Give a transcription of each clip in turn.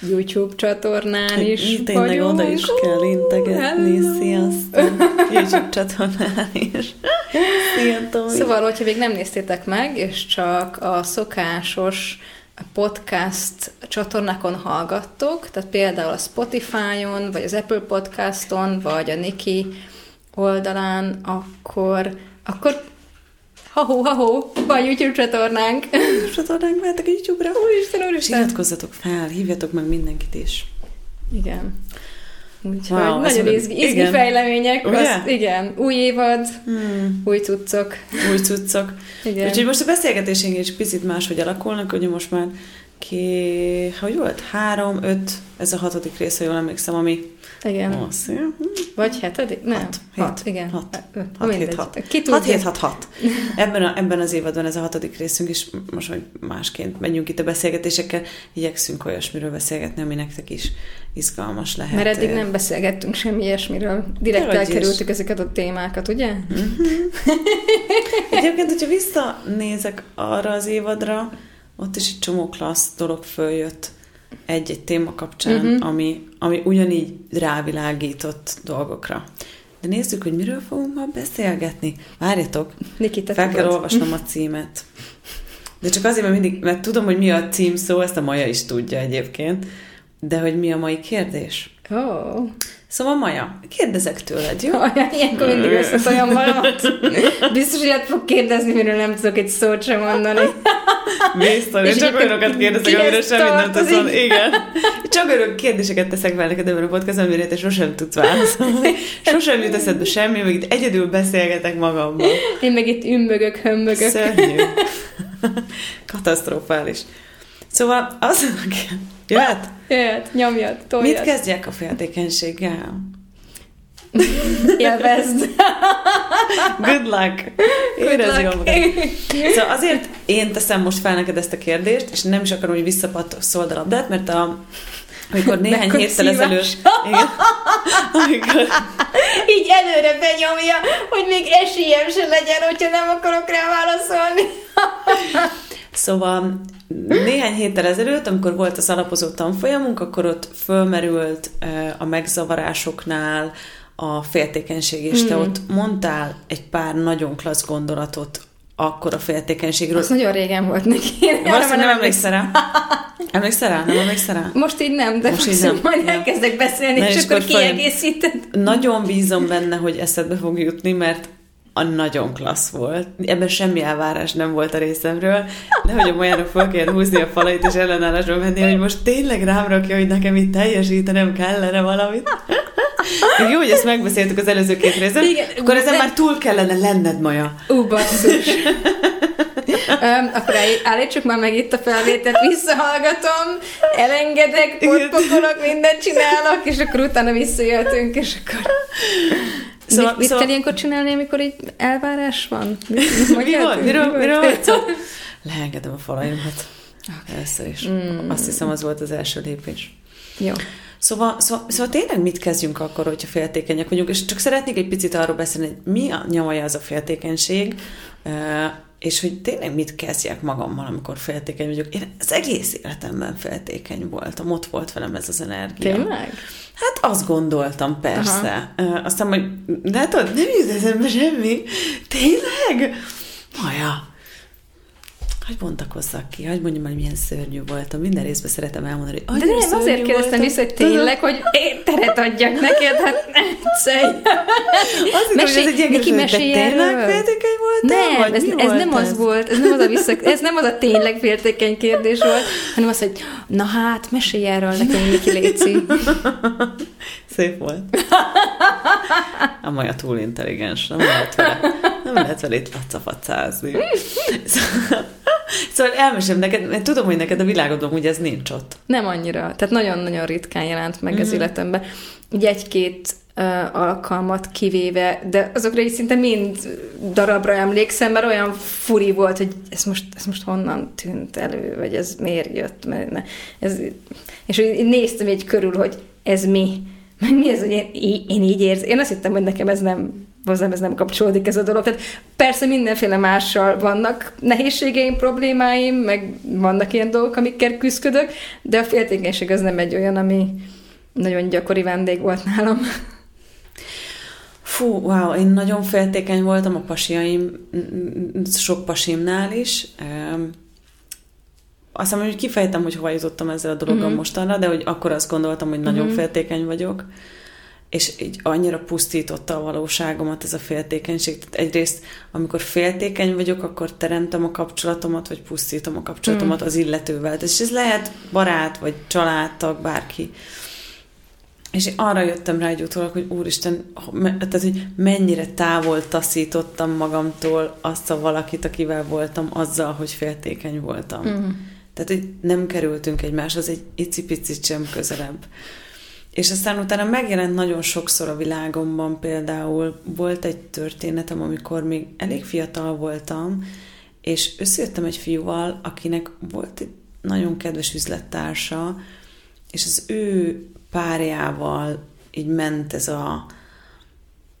YouTube csatornán is Tényleg vagyunk. oda is kell integetni. Sziasztok! YouTube csatornán is. Szia, Tomi! Szóval, hogyha még nem néztétek meg, és csak a szokásos podcast csatornákon hallgattok, tehát például a Spotify-on, vagy az Apple Podcaston, vagy a Niki oldalán, akkor, akkor ha-hó, ha-hó, van YouTube csatornánk. csatornánk mehetek a YouTube-ra. Úristen, úristen. iratkozzatok fel, hívjatok meg mindenkit is. Igen. Úgyhogy Wow, nagyon izgi, izgi Igen. fejlemények. Ugye? Azt, igen, új évad, Hmm. új cuccok. Új cuccok. Igen. Úgyhogy most a beszélgetésénk is picit máshogy alakulnak, ugye most már ki, hogy volt? Három, öt, ez a hatodik rész, ha jól emlékszem, ami... Igen. Szia. Vagy hetedik? Nem. Hat, hat, hét, igen. hat. Ö, 6 mindegy. 7 6. Ki 6 tudja? 7 6 6. Ebben, a, ebben az évadban ez a hatodik részünk, és most, hogy másként megyünk itt a beszélgetésekkel, igyekszünk olyasmiről beszélgetni, ami nektek is izgalmas lehet. Mert eddig nem beszélgettünk semmi ilyesmiről. Direkt Dehogy is. elkerültük ezeket a témákat, ugye? Egyébként, hogyha visszanézek arra az évadra, ott is egy csomó klassz dolog följött egy-egy téma kapcsán, uh-huh. ami, ami ugyanígy rávilágított dolgokra. De nézzük, hogy miről fogunk ma beszélgetni. Várjatok, Niki, te fel kell olvasnom a címet. De csak azért, mert mindig, mert tudom, hogy mi a cím szó, ezt a Maja is tudja egyébként, de hogy mi a mai kérdés? Oh. Szóval Maja, kérdezek tőled, jó? Olyan, ilyenkor mindig összetoljam valamat. Biztos, hogy fog kérdezni, miről nem tudok egy szót sem mondani. Biztos, És én csak olyanokat kérdezek, amire semmit nem mondani. Igen. Csak olyan kérdéseket teszek fel neked ebben a podcast, amire te sosem tudsz válaszolni. Sosem jut eszedbe semmi, meg itt egyedül beszélgetek magammal. Én meg itt ümmögök, hömmögök. Szörnyű. Katasztrofális. Szóval az, jöhet? Jöhet, nyomjad, Mit toljad. kezdjek a féltékenységgel? Élvezd. Good luck! Good Érezd jól luck. magad. Szóval azért én teszem most fel neked ezt a kérdést, és nem is akarom, hogy visszapattold a labdát, mert a, amikor néhány héttel ezelőtt... Igen, amikor, Így előre benyomja, hogy még esélyem se legyen, hogyha nem akarok rá válaszolni. Szóval néhány héttel ezelőtt, amikor volt az alapozó tanfolyamunk, akkor ott fölmerült a megzavarásoknál a féltékenység, és te Hmm. ott mondtál egy pár nagyon klassz gondolatot akkor a féltékenységről. Az nagyon régen volt neki. Valószínűleg nem emlékszel rá? Emlékszel rá? Nem emlékszel rá? Most így nem, de Most így nem. majd Ja. elkezdek beszélni, Na, és, és akkor kiegészíted. Nagyon bízom benne, hogy eszedbe fog jutni, mert a nagyon klassz volt. Ebben semmi elvárás nem volt a részemről, de hogy a Majának fel kell húzni a falait és ellenállásba menni, hogy most tényleg rám rakja, hogy nekem itt teljesítenem kellene valamit. Jó, hogy ezt megbeszéltük az előző két részben, Igen, akkor ezen de- már túl kellene lenned, Maja. Ú, basszus. um, akkor áll- állítsuk már meg itt a felvételt, visszahallgatom, elengedek, potpokolok, mindent csinálok, és akkor utána visszajöttünk, és akkor... Szóval- mit, mit szóval- kell ilyenkor csinálni, amikor így elvárás van? Mit, Mi volt? Miről, miről? Leengedem a falaimat. Először is. Mm. Azt hiszem, az volt az első lépés. Jó. Szóval, szóval, szóval tényleg mit kezdjünk akkor, hogyha féltékenyek vagyunk, és csak szeretnék egy picit arról beszélni, hogy mi a nyavaja az a féltékenység, és hogy tényleg mit kezdjek magammal, amikor féltékeny vagyok. Én az egész életemben féltékeny voltam, ott volt velem ez az energia. Tényleg? Hát azt gondoltam, persze. Uh, aztán majd, de tudod, nem jut eszembe semmi. Tényleg? Maja, hogy bontakozzak ki, hogy mondjam, hogy milyen szörnyű voltam. Minden részben szeretem elmondani, hogy De nem, azért kérdeztem voltam. vissza, hogy tényleg, hogy én teret adjak neked, hát egyszer. Azt hittem, hogy ez egy Neki mesélj erről. féltékeny voltál? Nem, vagy ez, ez volt nem az volt, ez nem az, a vissza, ez nem az a tényleg féltékeny kérdés volt, hanem az, hogy na hát, mesélj erről nekem, Miki Léci. Szép volt. A Maja túl intelligens, nem lehet vele, nem lehet vele itt facafacázni. Szóval, Szóval elmesem neked, mert tudom, hogy neked a világodban ugye ez nincs ott. Nem annyira. Tehát nagyon-nagyon ritkán jelent meg mm-hmm. ez életemben. Ugye egy-két uh, alkalmat kivéve, de azokra is szinte mind darabra emlékszem, mert olyan furi volt, hogy ez most, ez most honnan tűnt elő, vagy ez miért jött, mert ne, ez, és én néztem egy körül, hogy ez mi, meg mi ez, hogy én, én így érzem. Én azt hittem, hogy nekem ez nem hozzám ez nem kapcsolódik ez a dolog. Tehát persze mindenféle mással vannak nehézségeim, problémáim, meg vannak ilyen dolgok, amikkel küzdök, de a féltékenység az nem egy olyan, ami nagyon gyakori vendég volt nálam. Fú, wow, én nagyon féltékeny voltam a pasiaim, sok pasimnál is. Azt hiszem, hogy kifejtem, hogy hova jutottam ezzel a dologgal mm-hmm. mostanra, de hogy akkor azt gondoltam, hogy nagyon mm-hmm. féltékeny vagyok és így annyira pusztította a valóságomat ez a féltékenység. Tehát egyrészt, amikor féltékeny vagyok, akkor teremtem a kapcsolatomat, vagy pusztítom a kapcsolatomat mm. az illetővel. És ez lehet barát, vagy családtag, bárki. És arra jöttem rá egy utólag, hogy úristen, tehát, hogy mennyire távol taszítottam magamtól azt a valakit, akivel voltam, azzal, hogy féltékeny voltam. Mm. Tehát, hogy nem kerültünk egymáshoz egy icipicit sem közelebb. És aztán utána megjelent nagyon sokszor a világomban például, volt egy történetem, amikor még elég fiatal voltam, és összejöttem egy fiúval, akinek volt egy nagyon kedves üzlettársa, és az ő párjával így ment ez a,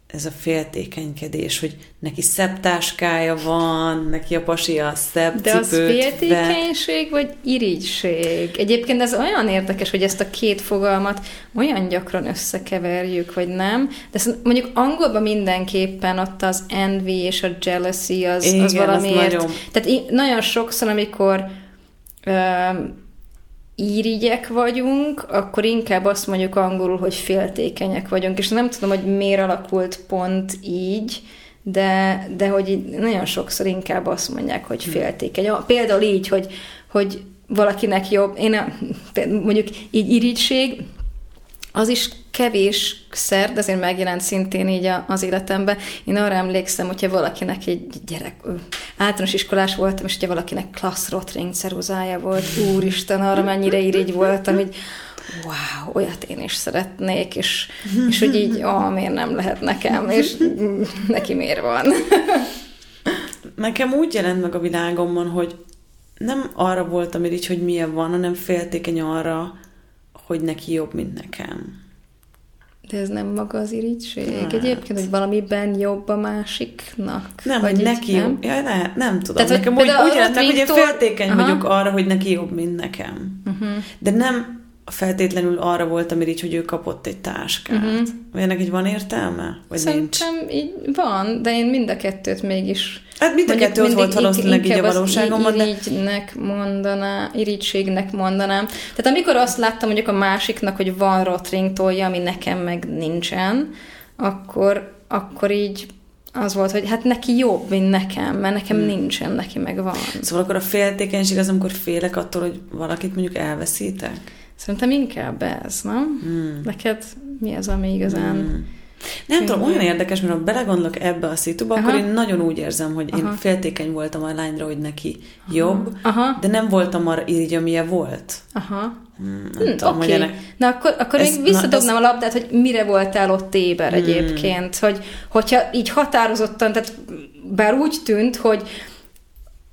ez a féltékenykedés, hogy neki szebb táskája van, neki a pasi a szebb De az féltékenység, vagy irigység? Egyébként ez olyan érdekes, hogy ezt a két fogalmat olyan gyakran összekeverjük, vagy nem. De mondjuk angolban mindenképpen ott az envy és a jealousy az, Igen, az valamiért. Az nagyon... Tehát nagyon sokszor, amikor írigyek vagyunk, akkor inkább azt mondjuk angolul, hogy féltékenyek vagyunk, és nem tudom, hogy miért alakult pont így, de, de hogy nagyon sokszor inkább azt mondják, hogy hm. féltékeny. Például így, hogy, hogy valakinek jobb, én mondjuk így irigység, az is kevés szer, de azért megjelent szintén így az életemben. Én arra emlékszem, hogyha valakinek egy gyerek, általános iskolás voltam, és hogyha valakinek klassz rotring ceruzája volt, úristen, arra mennyire irigy voltam, hogy wow, olyat én is szeretnék, és, és hogy így, ah, miért nem lehet nekem, és neki miért van. Nekem úgy jelent meg a világomban, hogy nem arra voltam így, hogy milyen van, hanem féltékeny arra, hogy neki jobb, mint nekem. De ez nem maga az irigység? Hát. Egyébként, hogy valamiben jobb a másiknak? Nem, vagy hogy neki nem? Ja, ne, nem tudom. Tehát, nekem úgy, úgy jelent hogy én féltékeny Aha. vagyok arra, hogy neki jobb, mint nekem. Uh-huh. De nem feltétlenül arra voltam így, hogy ő kapott egy táskát. Uh-huh. Vagy ennek így van értelme? Vagy Szerintem nincs? így van, de én mind a kettőt mégis Hát mind a kettő ott volt valószínűleg így a valóságomban. De... irigynek mondaná, irigységnek mondanám. Tehát amikor azt láttam mondjuk a másiknak, hogy van rotring tolja, ami nekem meg nincsen, akkor, akkor így az volt, hogy hát neki jobb, mint nekem, mert nekem hmm. nincsen, neki meg van. Szóval akkor a féltékenység az, amikor félek attól, hogy valakit mondjuk elveszítek? Szerintem inkább ez, nem? Hmm. Neked mi az, ami igazán... Hmm nem tudom, olyan érdekes, mert ha belegondolok ebbe a szituba, Aha. akkor én nagyon úgy érzem, hogy Aha. én féltékeny voltam a lányra, hogy neki Aha. jobb, Aha. de nem voltam arra így, amilyen volt. Aha. Hmm, nem hm, tudom, okay. ennek... Na akkor, akkor ez, még visszadobnám na, ez... a labdát, hogy mire voltál ott éber hmm. egyébként, hogy, hogyha így határozottan, tehát bár úgy tűnt, hogy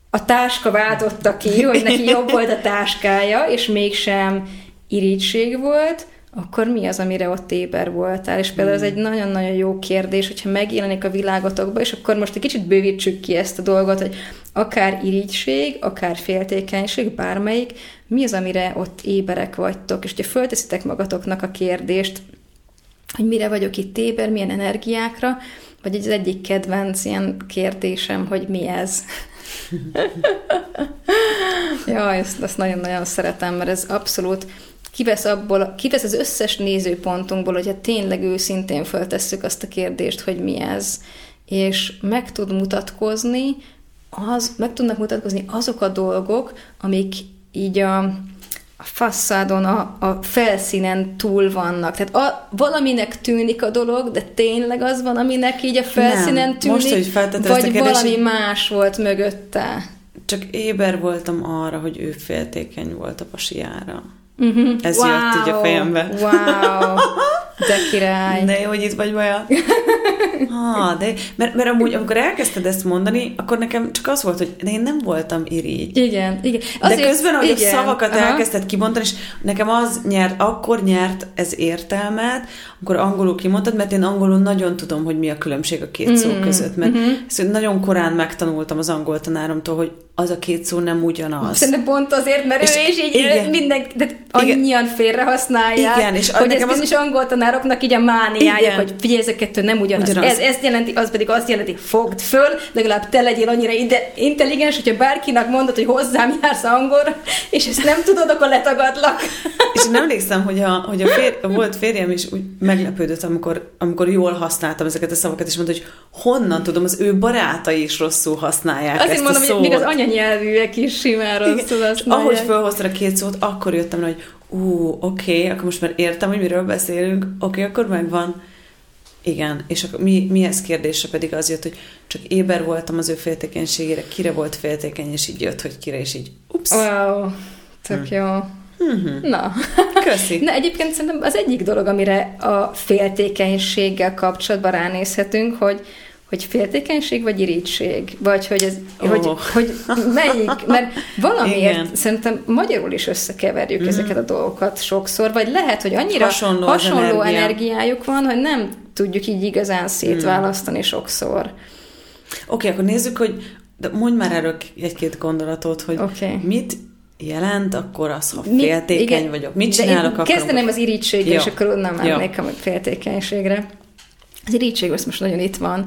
a táska váltotta ki, hogy neki jobb volt a táskája, és mégsem irigység volt, akkor mi az, amire ott éber voltál? És például ez egy nagyon-nagyon jó kérdés, hogyha megjelenik a világotokba, és akkor most egy kicsit bővítsük ki ezt a dolgot, hogy akár irigység, akár féltékenység, bármelyik, mi az, amire ott éberek vagytok? És hogyha fölteszitek magatoknak a kérdést, hogy mire vagyok itt éber, milyen energiákra, vagy az egyik kedvenc ilyen kérdésem, hogy mi ez? ja, ezt, ezt nagyon-nagyon szeretem, mert ez abszolút kivesz, abból, kivesz az összes nézőpontunkból, hogyha tényleg őszintén föltesszük azt a kérdést, hogy mi ez, és meg tud mutatkozni, az, meg tudnak mutatkozni azok a dolgok, amik így a, a faszádon, a, a felszínen túl vannak. Tehát a, valaminek tűnik a dolog, de tényleg az van, aminek így a felszínen Nem. tűnik, Most, hogy vagy kérdés, valami más volt mögötte. csak éber voltam arra, hogy ő féltékeny volt a pasiára. Uh-huh. Ez wow. jött így a fejembe. Wow, de király. De jó, hogy itt vagy vaja. Ha, de, mert, mert amúgy, amikor elkezdted ezt mondani, akkor nekem csak az volt, hogy de én nem voltam irigy. Igen, igen. Azért, de közben, ahogy igen. a szavakat Aha. elkezdted kibontani, és nekem az nyert, akkor nyert ez értelmet, akkor angolul kimondtad, mert én angolul nagyon tudom, hogy mi a különbség a két mm-hmm. szó között, mert mm-hmm. nagyon korán megtanultam az angol tanáromtól, hogy az a két szó nem ugyanaz. Szerintem pont azért, mert és ő is így igen, minden, de annyian félre használják, igen, és hogy ez bizonyos az... angol tanároknak így a mániája, hogy figyelj, ez a kettő nem ugyanaz. ugyanaz. Ez ezt jelenti, az pedig azt jelenti, fogd föl, legalább te legyél annyira ide, intelligens, hogyha bárkinak mondod, hogy hozzám jársz angolra, és ezt nem tudod, akkor letagadlak. És én emlékszem, hogy a, hogy a, fér, a volt férjem is úgy meglepődött, amikor, amikor jól használtam ezeket a szavakat, és mondta, hogy honnan tudom, az ő barátai is rosszul használják Azért ezt mondom, a szót. hogy még az anyanyelvűek is simán rosszul használják. Ahogy felhoztad a két szót, akkor jöttem hogy ú, oké, okay, akkor most már értem, hogy miről beszélünk, oké, okay, akkor megvan. Igen, és akkor mi, mi ez kérdése pedig az jött, hogy csak éber voltam az ő féltékenységére, kire volt féltékeny, és így jött, hogy kire, és így ups. Wow, tök hmm. jó. Mm-hmm. Na. Köszi. Na egyébként szerintem az egyik dolog, amire a féltékenységgel kapcsolatban ránézhetünk, hogy hogy féltékenység vagy irítség? Vagy hogy, ez, oh. hogy, hogy melyik? Mert valamiért Igen. szerintem magyarul is összekeverjük mm. ezeket a dolgokat sokszor, vagy lehet, hogy annyira hasonló, hasonló energia. energiájuk van, hogy nem tudjuk így igazán szétválasztani mm. sokszor. Oké, okay, akkor nézzük, hogy de mondj már erről egy-két gondolatot, hogy okay. mit jelent, akkor az, ha féltékeny Mi, igen, vagyok. Mit csinálok akkor? Kezdeném az irítséggel, és akkor onnan mennék a féltékenységre. Az irítség az most nagyon itt van.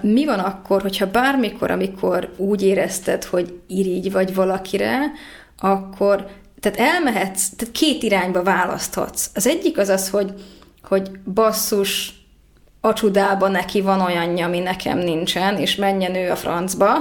Mi van akkor, hogyha bármikor, amikor úgy érezted, hogy irigy vagy valakire, akkor tehát elmehetsz, tehát két irányba választhatsz. Az egyik az az, hogy, hogy basszus, a csodában neki van olyanja, ami nekem nincsen, és menjen ő a francba.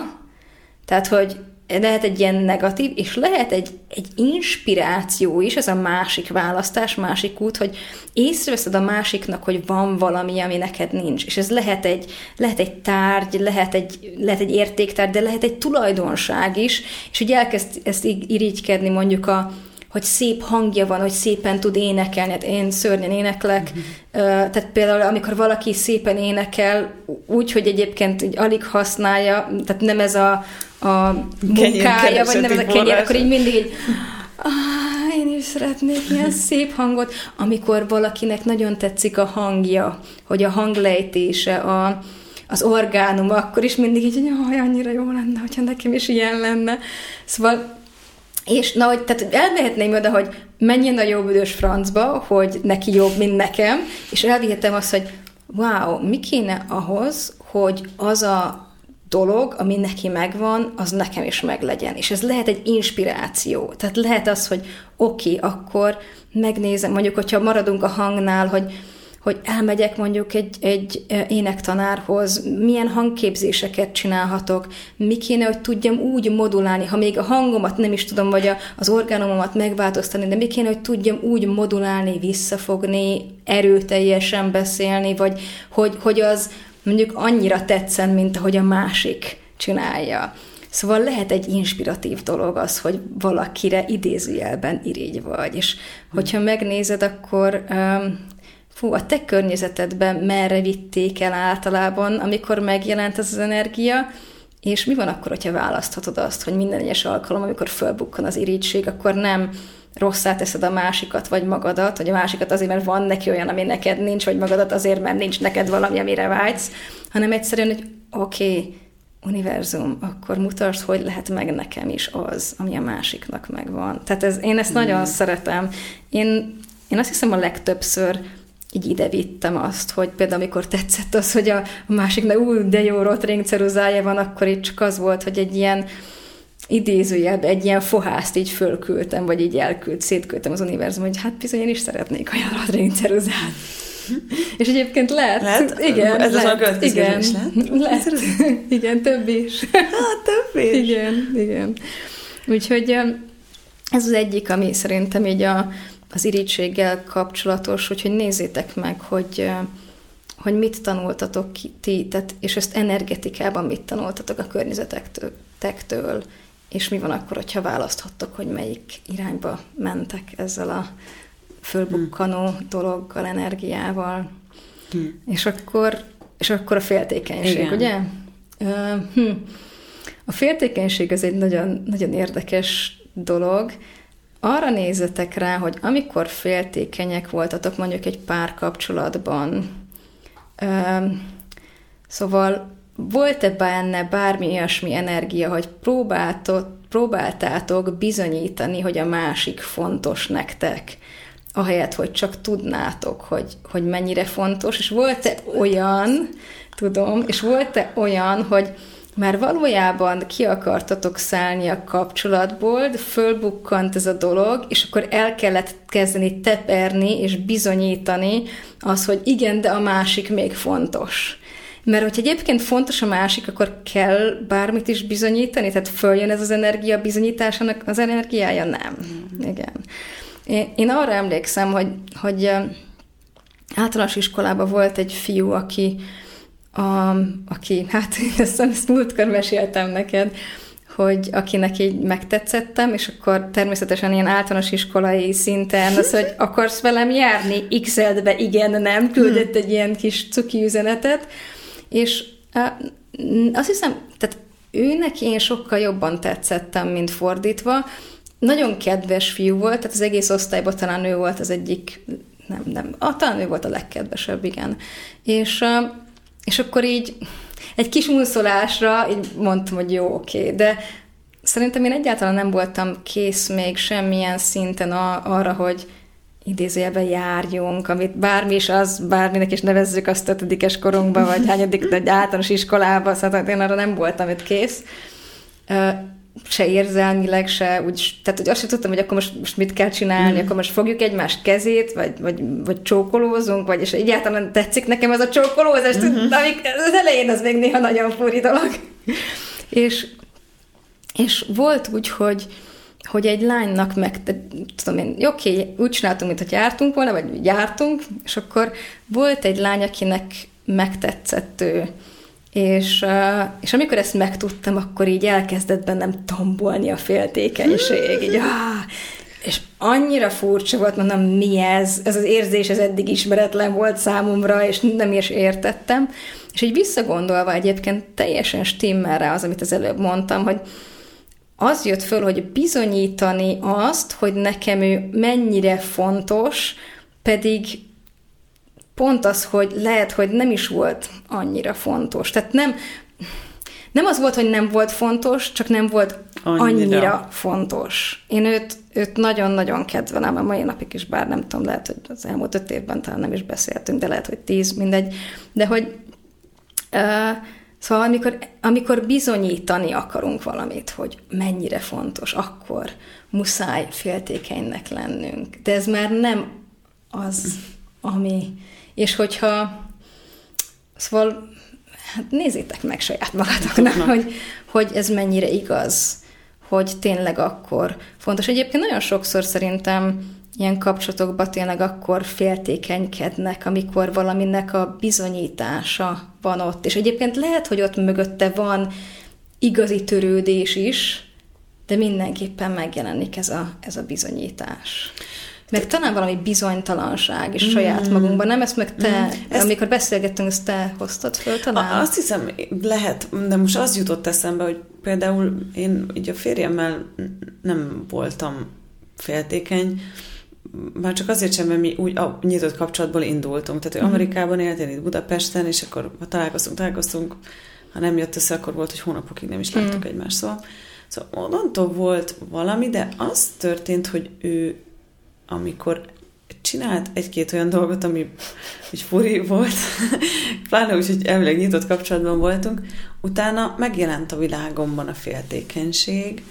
Tehát, hogy lehet egy ilyen negatív, és lehet egy, egy inspiráció is, ez a másik választás, másik út, hogy észreveszed a másiknak, hogy van valami, ami neked nincs. És ez lehet egy, lehet egy tárgy, lehet egy, lehet egy értéktárgy, de lehet egy tulajdonság is, és hogy elkezd ezt irigykedni mondjuk a, hogy szép hangja van, hogy szépen tud énekelni. Hát én szörnyen éneklek. Uh-huh. Tehát például, amikor valaki szépen énekel, úgy, hogy egyébként így alig használja, tehát nem ez a, a munkája, vagy nem ez a kenyér, akkor így mindig így ah, én is szeretnék ilyen szép hangot, amikor valakinek nagyon tetszik a hangja, hogy a hanglejtése, a, az orgánum, akkor is mindig így, hogy annyira jó lenne, hogyha nekem is ilyen lenne. Szóval és na, hogy, tehát elmehetném oda, hogy menjen a jó büdös francba, hogy neki jobb, mint nekem, és elvihetem azt, hogy wow, mi kéne ahhoz, hogy az a dolog, ami neki megvan, az nekem is meglegyen. És ez lehet egy inspiráció. Tehát lehet az, hogy oké, okay, akkor megnézem, mondjuk, hogyha maradunk a hangnál, hogy hogy elmegyek mondjuk egy, egy énektanárhoz, milyen hangképzéseket csinálhatok, mi kéne, hogy tudjam úgy modulálni, ha még a hangomat nem is tudom, vagy a, az orgánumomat megváltoztani, de mi kéne, hogy tudjam úgy modulálni, visszafogni, erőteljesen beszélni, vagy hogy, hogy az mondjuk annyira tetszen, mint ahogy a másik csinálja. Szóval lehet egy inspiratív dolog az, hogy valakire idézőjelben irigy vagy, és hogyha megnézed, akkor fú, a te környezetedben merre vitték el általában, amikor megjelent ez az energia, és mi van akkor, hogyha választhatod azt, hogy minden egyes alkalom, amikor fölbukkan az irigység, akkor nem rosszá teszed a másikat, vagy magadat, vagy a másikat azért, mert van neki olyan, ami neked nincs, vagy magadat azért, mert nincs neked valami, amire vágysz, hanem egyszerűen, hogy oké, okay, univerzum, akkor mutasd, hogy lehet meg nekem is az, ami a másiknak megvan. Tehát ez, én ezt mm. nagyon szeretem. Én, én azt hiszem a legtöbbször így ide vittem azt, hogy például amikor tetszett az, hogy a, a másiknak ú, de jó rotring ceruzája van, akkor itt csak az volt, hogy egy ilyen idézőjelben egy ilyen fohászt így fölküldtem, vagy így elküld, szétküldtem az univerzum, hogy hát bizony én is szeretnék olyan rotring ceruzát. És egyébként lehet. Lehet? Igen. Ez lehet, az a igen, is lehet? Lehet. Igen, több is. Hát, több is. Igen, igen. Úgyhogy ez az egyik, ami szerintem így a, az irítséggel kapcsolatos, úgyhogy nézzétek meg, hogy hogy mit tanultatok ti, tehát, és ezt energetikában mit tanultatok a környezetektől, és mi van akkor, hogyha választhattok, hogy melyik irányba mentek ezzel a fölbukkanó hmm. dologgal, energiával. Hmm. És akkor és akkor a féltékenység, Igen. ugye? Uh, hm. A féltékenység az egy nagyon, nagyon érdekes dolog. Arra nézzetek rá, hogy amikor féltékenyek voltatok mondjuk egy párkapcsolatban, uh, szóval volt-e benne bármi olyasmi energia, hogy próbáltok, próbáltátok bizonyítani, hogy a másik fontos nektek, ahelyett, hogy csak tudnátok, hogy, hogy mennyire fontos, és volt-e olyan, tudom, és volt-e olyan, hogy már valójában ki akartatok szállni a kapcsolatból, de fölbukkant ez a dolog, és akkor el kellett kezdeni teperni és bizonyítani az, hogy igen, de a másik még fontos. Mert hogyha egyébként fontos a másik, akkor kell bármit is bizonyítani, tehát följön ez az energia bizonyításának az energiája? Nem. Mm. Igen. Én, én arra emlékszem, hogy, hogy általános iskolában volt egy fiú, aki, a, aki hát ezt, ezt múltkor meséltem neked, hogy akinek így megtetszettem, és akkor természetesen ilyen általános iskolai szinten az, hogy akarsz velem járni, x be igen, nem, küldött egy ilyen kis cuki üzenetet, és azt hiszem, tehát őnek én sokkal jobban tetszettem, mint fordítva, nagyon kedves fiú volt, tehát az egész osztályban talán ő volt az egyik, nem, nem, ah, talán ő volt a legkedvesebb, igen. És, és akkor így egy kis unszolásra így mondtam, hogy jó, oké, de szerintem én egyáltalán nem voltam kész még semmilyen szinten a, arra, hogy idézőjelben járjunk, amit bármi is az, bárminek is nevezzük azt ötödikes korunkba, vagy hányadik, egy általános iskolába, szóval én arra nem voltam itt kész se érzelmileg, se úgy, tehát hogy azt sem tudtam, hogy akkor most, most mit kell csinálni, mm. akkor most fogjuk egymás kezét, vagy, vagy, vagy csókolózunk, vagy és egyáltalán tetszik nekem ez a csókolózás, mm-hmm. amik az elején az még néha nagyon furi dolog. és, és volt úgy, hogy, hogy egy lánynak meg, tudom én, oké, úgy csináltunk, mintha jártunk volna, vagy jártunk, és akkor volt egy lány, akinek megtetszett ő, és, és amikor ezt megtudtam, akkor így elkezdett bennem tombolni a féltékenység. Így, ah, és annyira furcsa volt, mondom, mi ez? Ez az érzés, ez eddig ismeretlen volt számomra, és nem is értettem. És így visszagondolva egyébként teljesen stimmel rá az, amit az előbb mondtam, hogy az jött föl, hogy bizonyítani azt, hogy nekem ő mennyire fontos, pedig pont az, hogy lehet, hogy nem is volt annyira fontos. Tehát nem, nem az volt, hogy nem volt fontos, csak nem volt annyira, annyira fontos. Én őt, őt nagyon-nagyon kedvelem a mai napig is, bár nem tudom, lehet, hogy az elmúlt öt évben talán nem is beszéltünk, de lehet, hogy tíz, mindegy. De hogy uh, Szóval amikor, amikor bizonyítani akarunk valamit, hogy mennyire fontos, akkor muszáj féltékenynek lennünk. De ez már nem az, ami és hogyha, szóval hát nézzétek meg saját magatoknak, hogy, hogy ez mennyire igaz, hogy tényleg akkor fontos. Egyébként nagyon sokszor szerintem ilyen kapcsolatokban tényleg akkor féltékenykednek, amikor valaminek a bizonyítása van ott. És egyébként lehet, hogy ott mögötte van igazi törődés is, de mindenképpen megjelenik ez a, ez a bizonyítás. Meg talán valami bizonytalanság is mm. saját magunkban, nem? Ezt meg te, mm. ezt, amikor beszélgettünk, ezt te hoztad föl talán? Azt hiszem, lehet, de most az jutott eszembe, hogy például én így a férjemmel nem voltam féltékeny, már csak azért sem, mert mi úgy a nyitott kapcsolatból indultunk. Tehát ő mm. Amerikában élt, én itt Budapesten, és akkor ha találkoztunk, találkoztunk, ha nem jött össze, akkor volt, hogy hónapokig nem is láttuk mm. egymást. Szóval, szóval onnantól volt valami, de az történt, hogy ő amikor csinált egy-két olyan dolgot, ami hogy furi volt, pláne úgy, hogy elvileg nyitott kapcsolatban voltunk, utána megjelent a világomban a féltékenység,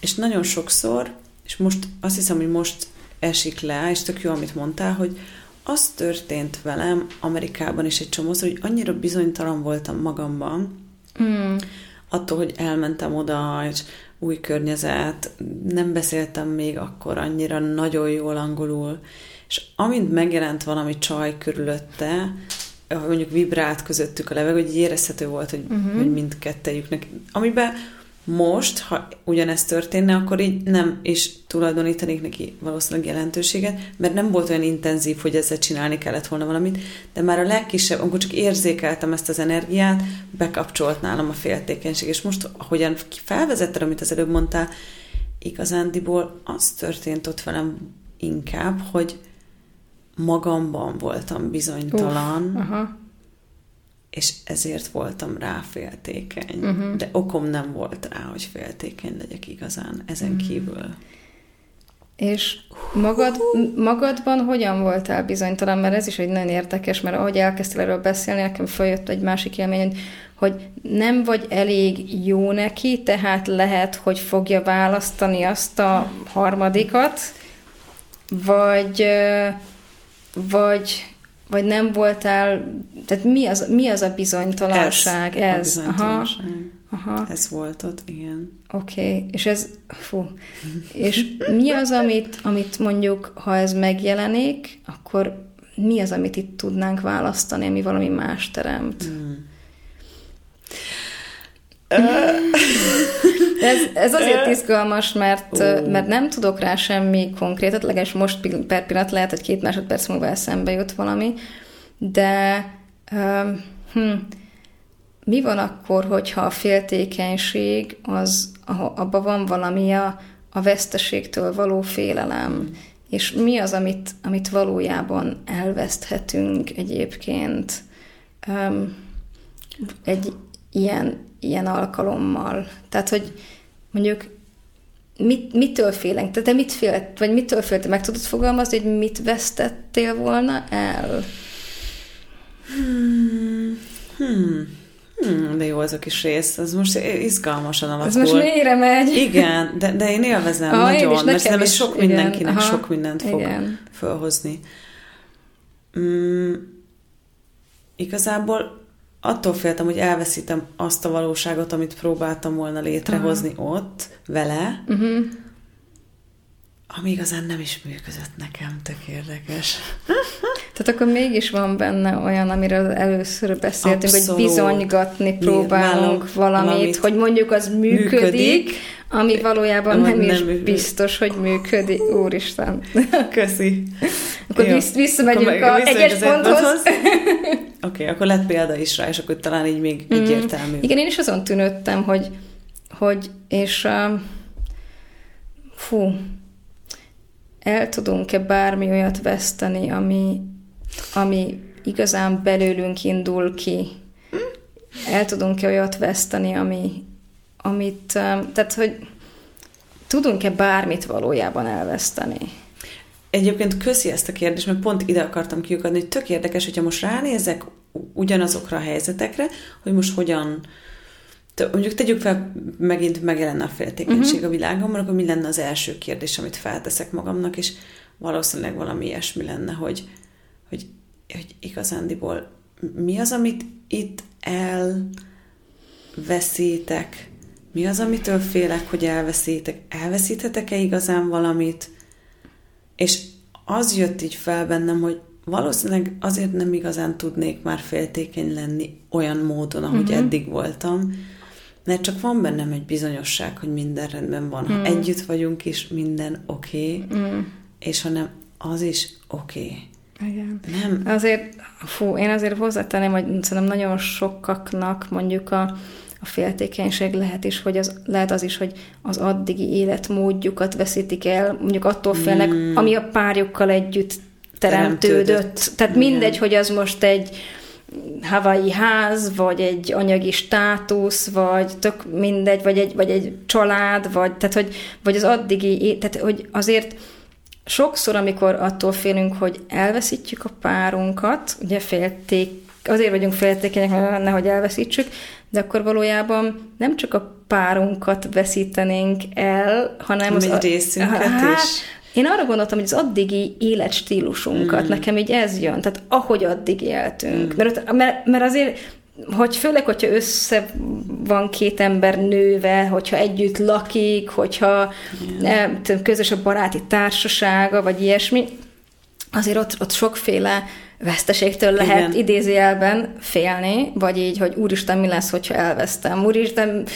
és nagyon sokszor, és most azt hiszem, hogy most esik le, és tök jó, amit mondtál, hogy az történt velem Amerikában is egy csomószor, hogy annyira bizonytalan voltam magamban, mm. attól, hogy elmentem oda, és új környezet, nem beszéltem még akkor annyira nagyon jól angolul, és amint megjelent valami csaj körülötte, mondjuk vibrált közöttük a levegő, hogy érezhető volt, hogy, uh-huh. hogy mindkettejüknek. Amiben most, ha ugyanezt történne, akkor így nem is tulajdonítanék neki valószínűleg jelentőséget, mert nem volt olyan intenzív, hogy ezzel csinálni kellett volna valamit, de már a legkisebb, amikor csak érzékeltem ezt az energiát, bekapcsolt nálam a féltékenység. És most, ahogyan felvezetted, amit az előbb mondtál, igazándiból az történt ott velem inkább, hogy magamban voltam bizonytalan, Uf, aha és ezért voltam rá féltékeny. Uh-huh. De okom nem volt rá, hogy féltékeny legyek igazán, ezen uh-huh. kívül. És magad, magadban hogyan voltál bizonytalan? Mert ez is egy nagyon érdekes, mert ahogy elkezdtél erről beszélni, nekem följött egy másik élmény, hogy nem vagy elég jó neki, tehát lehet, hogy fogja választani azt a harmadikat, vagy, vagy vagy nem voltál, tehát mi az, mi az a bizonytalanság? Ez. ez. A bizonytalanság. Aha. Aha. Ez volt ott, igen. Oké, okay. és ez, fú, és mi az, amit, amit mondjuk, ha ez megjelenik, akkor mi az, amit itt tudnánk választani, ami valami más teremt? Hmm. Ez, ez azért izgalmas, mert, mert nem tudok rá semmi konkrétat, legalábbis most per pillanat lehet, hogy két másodperc múlva eszembe jut valami, de um, hm, mi van akkor, hogyha a féltékenység, az, abban van valami a, a veszteségtől való félelem, és mi az, amit, amit valójában elveszthetünk egyébként? Um, egy ilyen ilyen alkalommal. Tehát, hogy mondjuk mit, mitől félünk? Tehát te mit félt, vagy mitől féltél? Meg tudod fogalmazni, hogy mit vesztettél volna el? Hmm. Hmm. Hmm, de jó az a kis rész, ez most izgalmasan alakul. Ez most mélyre megy. Igen, de, de én élvezem ah, nagyon, én mert nem ez sok igen, mindenkinek aha, sok mindent fog igen. felhozni. Hmm, igazából attól féltem, hogy elveszítem azt a valóságot, amit próbáltam volna létrehozni uh-huh. ott vele, uh-huh. ami igazán nem is működött nekem, tök érdekes. Tehát akkor mégis van benne olyan, amiről először beszéltünk, Abszolút. hogy bizonygatni próbálunk valamit, valamit, hogy mondjuk az működik, működik ami valójában nem, nem is működik. biztos, hogy működik. Úristen. Köszi. akkor Jó. visszamegyünk akkor a egyes ponthoz. Oké, okay, akkor lett példa is rá, és akkor talán így még mm. egyértelmű. Igen, én is azon tűnődtem, hogy, hogy és uh, fú, el tudunk-e bármi olyat veszteni, ami, ami igazán belőlünk indul ki? El tudunk-e olyat veszteni, ami, amit, tehát, hogy tudunk-e bármit valójában elveszteni? Egyébként köszi ezt a kérdést, mert pont ide akartam kiukadni, hogy tök érdekes, hogyha most ránézek ugyanazokra a helyzetekre, hogy most hogyan, mondjuk tegyük fel, megint megjelenne a féltékenység uh-huh. a világomban, akkor mi lenne az első kérdés, amit felteszek magamnak, és valószínűleg valami ilyesmi lenne, hogy, hogy, igazándiból mi az, amit itt elveszítek, mi az, amitől félek, hogy elveszítek, elveszíthetek-e igazán valamit, és az jött így fel bennem, hogy valószínűleg azért nem igazán tudnék már féltékeny lenni olyan módon, ahogy uh-huh. eddig voltam, mert csak van bennem egy bizonyosság, hogy minden rendben van. Ha uh-huh. együtt vagyunk is, minden oké, okay, uh-huh. és ha nem, az is oké. Okay. Igen. Nem. Azért, fú, én azért hozzátenném, hogy szerintem nagyon sokaknak mondjuk a a féltékenység lehet is, hogy az, lehet az is, hogy az addigi életmódjukat veszítik el, mondjuk attól félnek, mm. ami a párjukkal együtt teremtődött. teremtődött. Tehát Igen. mindegy, hogy az most egy havai ház, vagy egy anyagi státusz, vagy tök mindegy, vagy egy, vagy egy család, vagy, tehát, hogy, vagy az addigi, tehát hogy azért sokszor, amikor attól félünk, hogy elveszítjük a párunkat, ugye félték, azért vagyunk féltékenyek, nehogy elveszítsük, de akkor valójában nem csak a párunkat veszítenénk el, hanem az... Egy részünket hát, is. Én arra gondoltam, hogy az addigi életstílusunkat, mm. nekem így ez jön, tehát ahogy addig éltünk. Mm. Mert, mert, mert azért hogy főleg, hogyha össze van két ember nőve, hogyha együtt lakik, hogyha yeah. közös a baráti társasága, vagy ilyesmi, azért ott, ott sokféle veszteségtől lehet Igen. idézőjelben félni, vagy így, hogy úristen, mi lesz, hogyha elvesztem, úristen,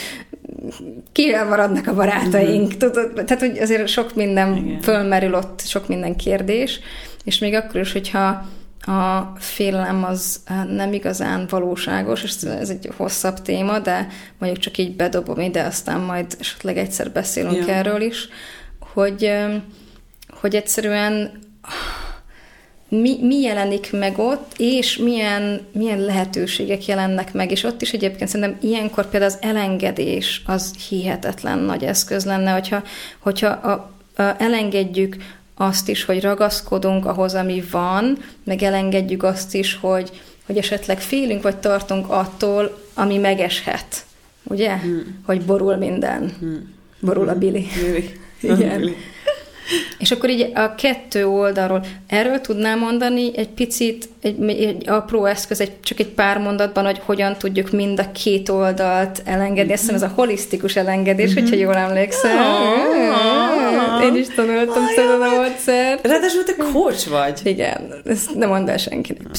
kivel maradnak a barátaink, mm-hmm. tudod, tehát hogy azért sok minden Igen. fölmerül ott, sok minden kérdés, és még akkor is, hogyha a félelem az nem igazán valóságos, és ez egy hosszabb téma, de mondjuk csak így bedobom ide, aztán majd esetleg egyszer beszélünk Ja. erről is, hogy, hogy egyszerűen mi, mi jelenik meg ott, és milyen, milyen lehetőségek jelennek meg, és ott is egyébként szerintem ilyenkor például az elengedés az hihetetlen nagy eszköz lenne, hogyha, hogyha a, a, elengedjük azt is, hogy ragaszkodunk ahhoz, ami van, meg elengedjük azt is, hogy, hogy esetleg félünk vagy tartunk attól, ami megeshet. Ugye? Hmm. Hogy borul minden. Hmm. Borul a bili. Bili. Igen. Bili. És akkor így a kettő oldalról, erről tudnál mondani egy picit, egy, egy apró eszköz, egy, csak egy pár mondatban, hogy hogyan tudjuk mind a két oldalt elengedni. Azt hiszem ez a holisztikus elengedés, hogyha jól emlékszel. Én is tanultam tudod a módszer. Ráadásul te coach vagy. Igen, ezt nem mondd el senkinek.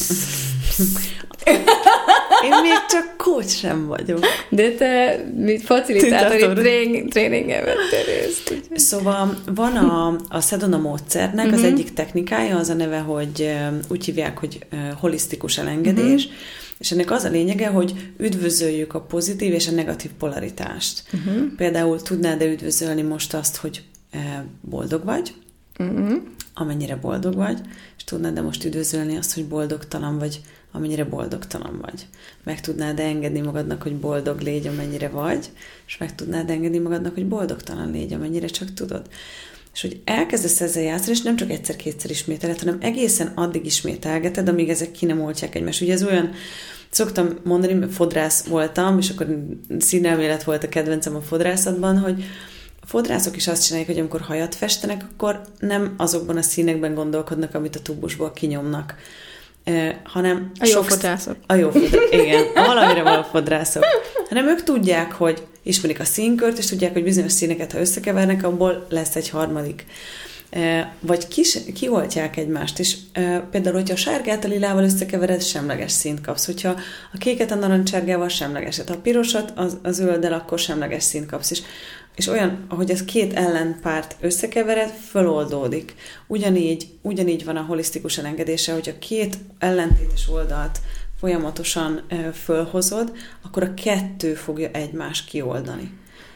Én még csak coach sem vagyok. De te, mint facilitátori Facilitátor. tréning, tréningen vettél részt. Szóval van a, a Sedona módszernek Mhm. az egyik technikája, az a neve, hogy úgy hívják, hogy holisztikus elengedés, Mhm. és ennek az a lényege, hogy üdvözöljük a pozitív és a negatív polaritást. Mhm. Például tudnád-e üdvözölni most azt, hogy boldog vagy, Mhm. amennyire boldog vagy, és tudnád-e most üdvözölni azt, hogy boldogtalan vagy, amennyire boldogtalan vagy. Meg tudnád engedni magadnak, hogy boldog légy, amennyire vagy, és meg tudnád engedni magadnak, hogy boldogtalan légy, amennyire csak tudod. És hogy elkezdesz ezzel játszani, és nem csak egyszer-kétszer ismételed, hanem egészen addig ismételgeted, amíg ezek ki nem oltják egymást. Ugye ez olyan, szoktam mondani, mert fodrász voltam, és akkor színelmélet volt a kedvencem a fodrászatban, hogy fodrászok is azt csinálják, hogy amikor hajat festenek, akkor nem azokban a színekben gondolkodnak, amit a tubusból kinyomnak, hanem A jó fodrászok. A jó fodrászok, igen. A valamire való fodrászok. Hanem ők tudják, hogy ismerik a színkört, és tudják, hogy bizonyos színeket, ha összekevernek, abból lesz egy harmadik. Vagy kis, kioltják egymást, és például, hogyha a sárgát a lilával összekevered, semleges színt kapsz. Hogyha a kéket a narancsárgával semlegeset, ha a pirosat az, a zölddel, akkor semleges színt kapsz. És, és olyan, ahogy ez két ellenpárt összekevered, föloldódik. Ugyanígy, ugyanígy van a holisztikus elengedése, hogy a két ellentétes oldalt folyamatosan fölhozod, akkor a kettő fogja egymást kioldani.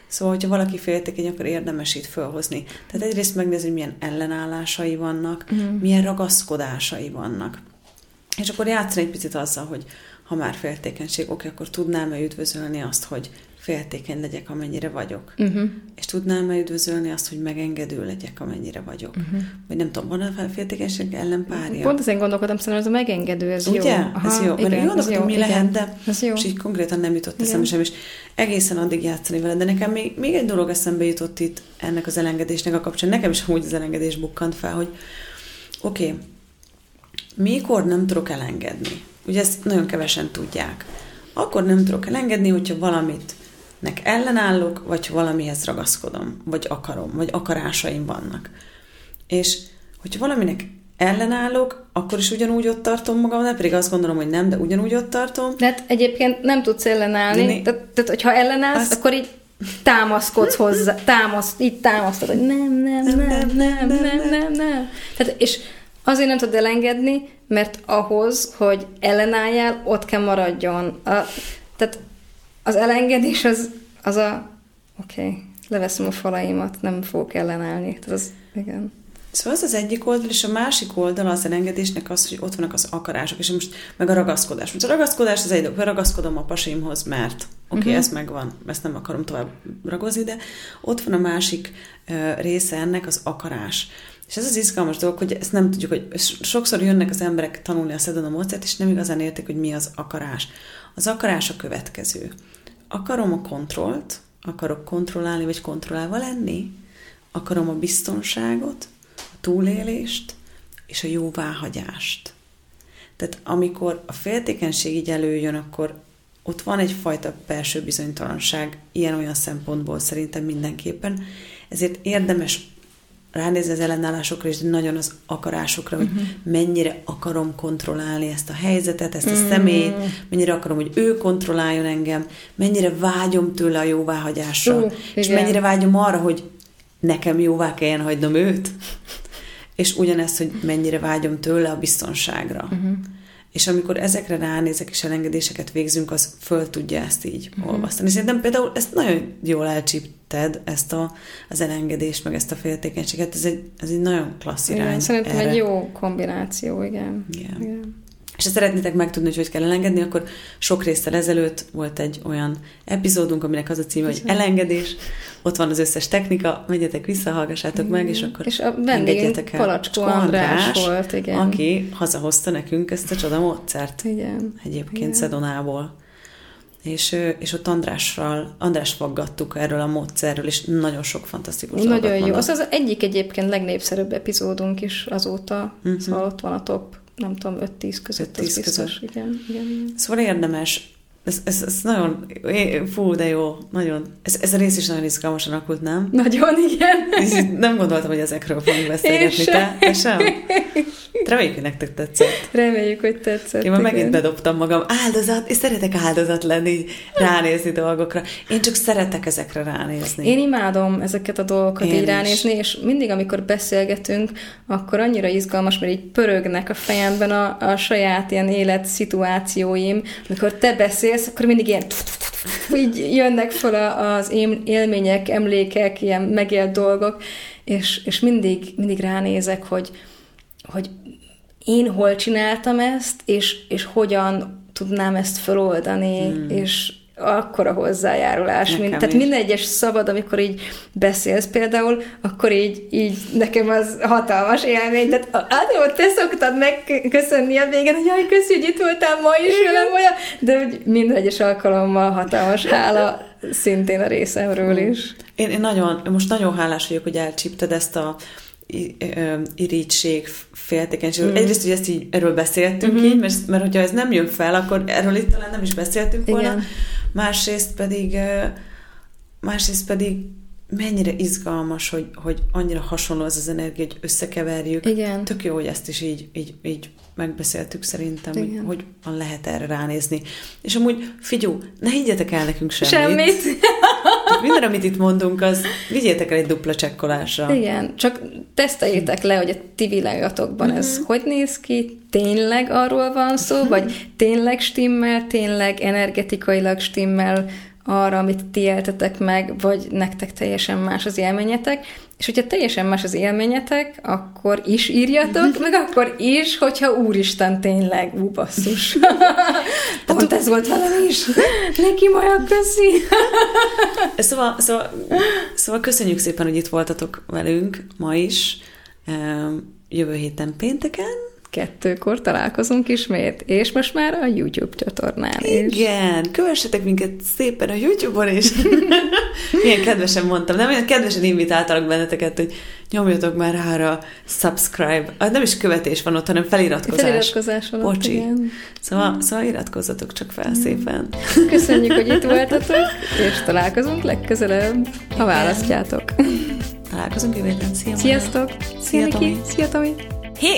Szóval, hogyha valaki féltékeny, akkor érdemes itt fölhozni. Tehát egyrészt megnézni, hogy milyen ellenállásai vannak, mm. milyen ragaszkodásai vannak. És akkor játszani egy picit azzal, hogy ha már féltékenység, oké, akkor tudnám-e üdvözölni azt, hogy féltékeny legyek, amennyire vagyok. Uh-huh. És tudnám-e üdvözölni azt, hogy megengedő legyek, amennyire vagyok. Uh-huh. Vagy nem tudom, van a féltékenység ellen párja? Pont ezen gondolkodom, szerintem ez a megengedő, ez Ugye? jó. ez jó. Mert igen, én ez gondolkodom, jó, mi igen. lehet, de Ez jó. és így konkrétan nem jutott Igen. eszembe sem, és egészen addig játszani vele. De nekem még, még egy dolog eszembe jutott itt ennek az elengedésnek a kapcsán. Nekem is úgy az elengedés bukkant fel, hogy oké, okay, mikor nem tudok elengedni? Ugye ezt nagyon kevesen tudják. Akkor nem tudok elengedni, hogyha valamit nek ellenállok, vagy valamihez ragaszkodom, vagy akarom, vagy akarásaim vannak. És hogyha valaminek ellenállok, akkor is ugyanúgy ott tartom magam, nem pedig azt gondolom, hogy nem, de ugyanúgy ott tartom. De hát egyébként nem tudsz ellenállni, Né- tehát, tehát hogyha ellenállsz, Az- akkor így támaszkodsz hozzá, támaszt, így támasztod, hogy nem, nem, nem, nem, nem, nem, nem, nem. Tehát, és azért nem tudod elengedni, mert ahhoz, hogy ellenálljál, ott kell maradjon. A, tehát az elengedés az, az a oké, okay, leveszem a falaimat, nem fogok ellenállni. Tehát az, igen. Szóval az az egyik oldal, és a másik oldal az elengedésnek az, hogy ott vannak az akarások, és most meg a ragaszkodás. Most a ragaszkodás az egy dolog, ragaszkodom a pasimhoz, mert oké, okay, uh-huh. ez megvan, ezt nem akarom tovább ragozni, de ott van a másik uh, része ennek, az akarás. És ez az izgalmas dolog, hogy ezt nem tudjuk, hogy sokszor jönnek az emberek tanulni a Sedona módszert, és nem igazán értik, hogy mi az akarás. Az akarás a következő. Akarom a kontrollt, akarok kontrollálni, vagy kontrollálva lenni, akarom a biztonságot, a túlélést és a jóváhagyást. Tehát amikor a féltékenység így előjön, akkor ott van egyfajta belső bizonytalanság, ilyen-olyan szempontból szerintem mindenképpen, ezért érdemes ránézni az ellenállásokra, és nagyon az akarásokra, hogy uh-huh. mennyire akarom kontrollálni ezt a helyzetet, ezt a uh-huh. személyt, mennyire akarom, hogy ő kontrolláljon engem, mennyire vágyom tőle a jóváhagyásra, uh, és igen. mennyire vágyom arra, hogy nekem jóvá kelljen hagynom őt, és ugyanezt, hogy mennyire vágyom tőle a biztonságra. Uh-huh. És amikor ezekre ránézek és elengedéseket végzünk, az föl tudja ezt így uh-huh. olvasztani. Szerintem például ezt nagyon jól elcsípted, ezt a, az elengedést, meg ezt a féltékenységet. Ez egy, ez egy nagyon klassz irány. Igen, szerintem erre. egy jó kombináció, igen. igen. igen és ha szeretnétek megtudni, hogy hogy kell elengedni, akkor sok résztel ezelőtt volt egy olyan epizódunk, aminek az a címe, hogy elengedés. Ott van az összes technika, menjetek vissza, hallgassátok meg, és akkor és a el. Palacskó András, András volt, igen. aki hazahozta nekünk ezt a csoda módszert. Igen. Egyébként igen. Szedonából. És, és ott Andrással, András faggattuk erről a módszerről, és nagyon sok fantasztikus Nagyon jó. Az az egyik egyébként legnépszerűbb epizódunk is azóta, uh-huh. szóval ott van a top nem tudom, 5-10 között, 5-10 az biztos. Között. Igen, igen, igen. Szóval érdemes. Ez, ez, ez nagyon, fú, de jó, nagyon. Ez, ez a rész is nagyon izgalmasan alakult, nem? Nagyon, igen. nem gondoltam, hogy ezekről fogunk beszélgetni, te? Te sem? Reméljük, hogy nektek tetszett. Reméljük, hogy tetszett. Én már megint bedobtam magam. Áldozat, és szeretek áldozat lenni, ránézni dolgokra. Én csak szeretek ezekre ránézni. Én imádom ezeket a dolgokat Én így is. ránézni, és mindig, amikor beszélgetünk, akkor annyira izgalmas, mert így pörögnek a fejemben a, a saját ilyen élet szituációim. Amikor te beszélsz, akkor mindig ilyen így jönnek fel az élmények, emlékek, ilyen megélt dolgok, és, és mindig, mindig ránézek, hogy, hogy én hol csináltam ezt, és, és hogyan tudnám ezt feloldani, hmm. és akkora hozzájárulás. Nekem mint, tehát minden egyes szabad, amikor így beszélsz például, akkor így, így nekem az hatalmas élmény. Tehát általában te szoktad megköszönni a végén, hogy jaj, köszi, hogy itt voltál ma is velem olyan, de hogy minden egyes alkalommal hatalmas hála szintén a részemről is. Én, én nagyon, most nagyon hálás vagyok, hogy elcsípted ezt a irítség, féltékenység. Mm. Egyrészt, hogy ezt így, erről beszéltünk mm-hmm. így, mert, mert hogyha ez nem jön fel, akkor erről itt talán nem is beszéltünk volna. Igen. Másrészt pedig, másrészt pedig mennyire izgalmas, hogy, hogy annyira hasonló az az energia, hogy összekeverjük. Igen. Tök jó, hogy ezt is így, így, így megbeszéltük szerintem, hogy, hogy van lehet erre ránézni. És amúgy, figyú, ne higgyetek el nekünk semmit. Semmit. Minden, amit itt mondunk, az vigyétek el egy dupla csekkolásra. Igen, csak teszteljétek le, hogy a ti világatokban uh-huh. ez mhm. hogy néz ki, tényleg arról van szó, vagy tényleg stimmel, tényleg energetikailag stimmel, arra, amit ti éltetek meg, vagy nektek teljesen más az élményetek, és hogyha teljesen más az élményetek, akkor is írjatok, meg akkor is, hogyha úristen tényleg, ú, basszus. Pont ez volt velem is. Neki olyan köszi. szóval, szóval, szóval köszönjük szépen, hogy itt voltatok velünk ma is. Jövő héten pénteken, kettőkor találkozunk ismét, és most már a YouTube csatornán is. Igen, kövessetek minket szépen a YouTube-on is. Milyen kedvesen mondtam, nem olyan kedvesen invitáltalak benneteket, hogy nyomjatok már rá a subscribe. Az nem is követés van ott, hanem feliratkozás. Feliratkozás van ott, igen. Szóval, szóval iratkozzatok csak fel mm. szépen. Köszönjük, hogy itt voltatok, és találkozunk legközelebb, ha választjátok. Találkozunk jövő Szia, Sziasztok! Szia, Tomi! Szia, Tomi! Hé!